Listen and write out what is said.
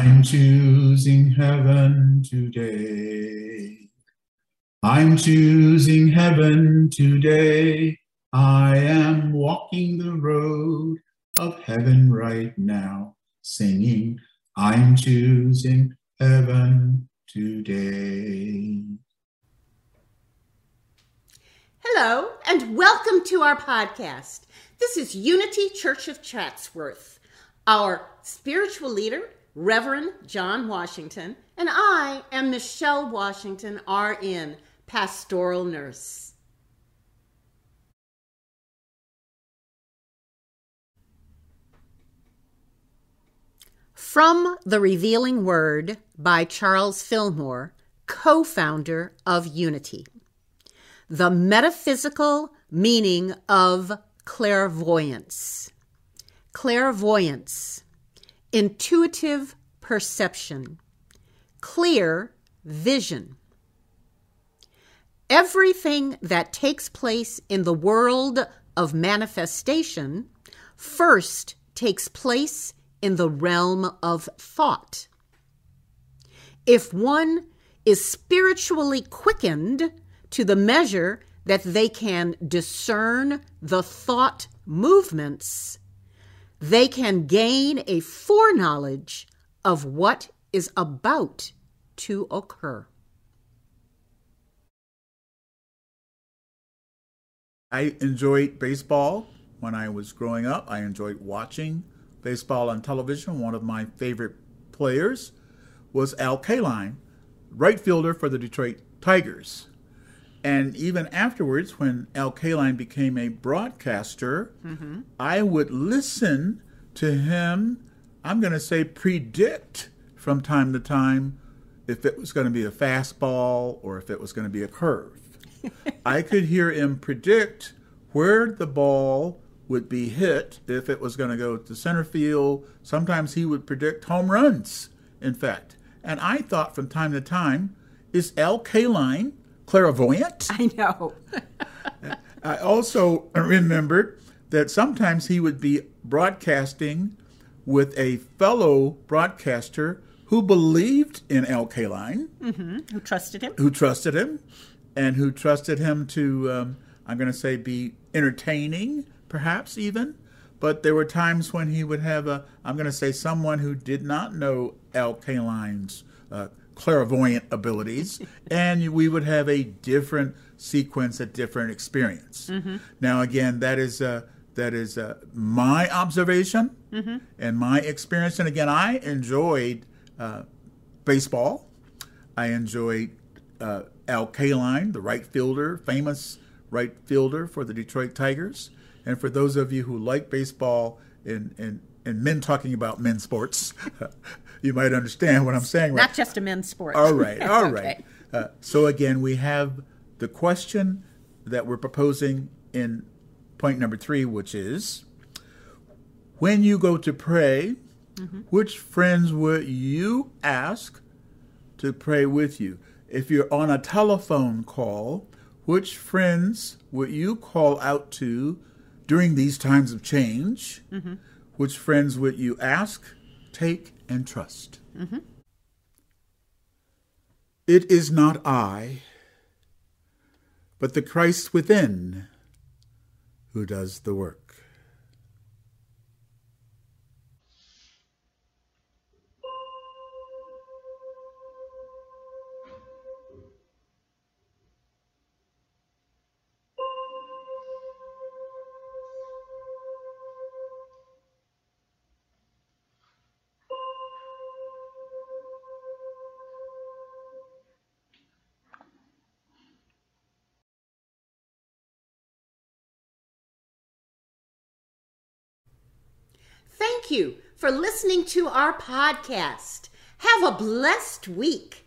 I'm choosing heaven today. I'm choosing heaven today. I am walking the road of heaven right now, singing, I'm choosing heaven today. Hello, and welcome to our podcast. This is Unity Church of Chatsworth. Our spiritual leader, Reverend John Washington, and I am Michelle Washington, RN, pastoral nurse. From the Revealing Word by Charles Fillmore, co founder of Unity. The metaphysical meaning of clairvoyance. Clairvoyance, intuitive perception, clear vision. Everything that takes place in the world of manifestation first takes place in the realm of thought. If one is spiritually quickened to the measure that they can discern the thought movements, they can gain a foreknowledge of what is about to occur. I enjoyed baseball when I was growing up. I enjoyed watching baseball on television. One of my favorite players was Al Kaline, right fielder for the Detroit Tigers. And even afterwards, when Al Kaline became a broadcaster, mm-hmm. I would listen to him, I'm going to say predict from time to time if it was going to be a fastball or if it was going to be a curve. I could hear him predict where the ball would be hit if it was going to go to center field. Sometimes he would predict home runs, in fact. And I thought from time to time, is Al Kaline clairvoyant? I know. I also remembered that sometimes he would be broadcasting with a fellow broadcaster who believed in Al Kaline, mm-hmm. who trusted him, who trusted him, and who trusted him to, um, I'm going to say, be entertaining, perhaps even. But there were times when he would have a, I'm going to say, someone who did not know Al Kaline's uh, clairvoyant abilities, and we would have a different sequence, a different experience. Mm-hmm. Now, again, that is uh, that is uh, my observation mm-hmm. and my experience. And again, I enjoyed uh, baseball. I enjoyed uh, Al Kaline, the right fielder, famous right fielder for the Detroit Tigers. And for those of you who like baseball and, and, and men talking about men's sports, you might understand what I'm saying. Right? Not just a men's sport. All right, all okay. right. Uh, so again, we have the question that we're proposing in point number three, which is when you go to pray, mm-hmm. which friends would you ask to pray with you? If you're on a telephone call, which friends would you call out to during these times of change? Mm-hmm. Which friends would you ask, take, and trust. Mm-hmm. It is not I, but the Christ within who does the work. Thank you for listening to our podcast. Have a blessed week.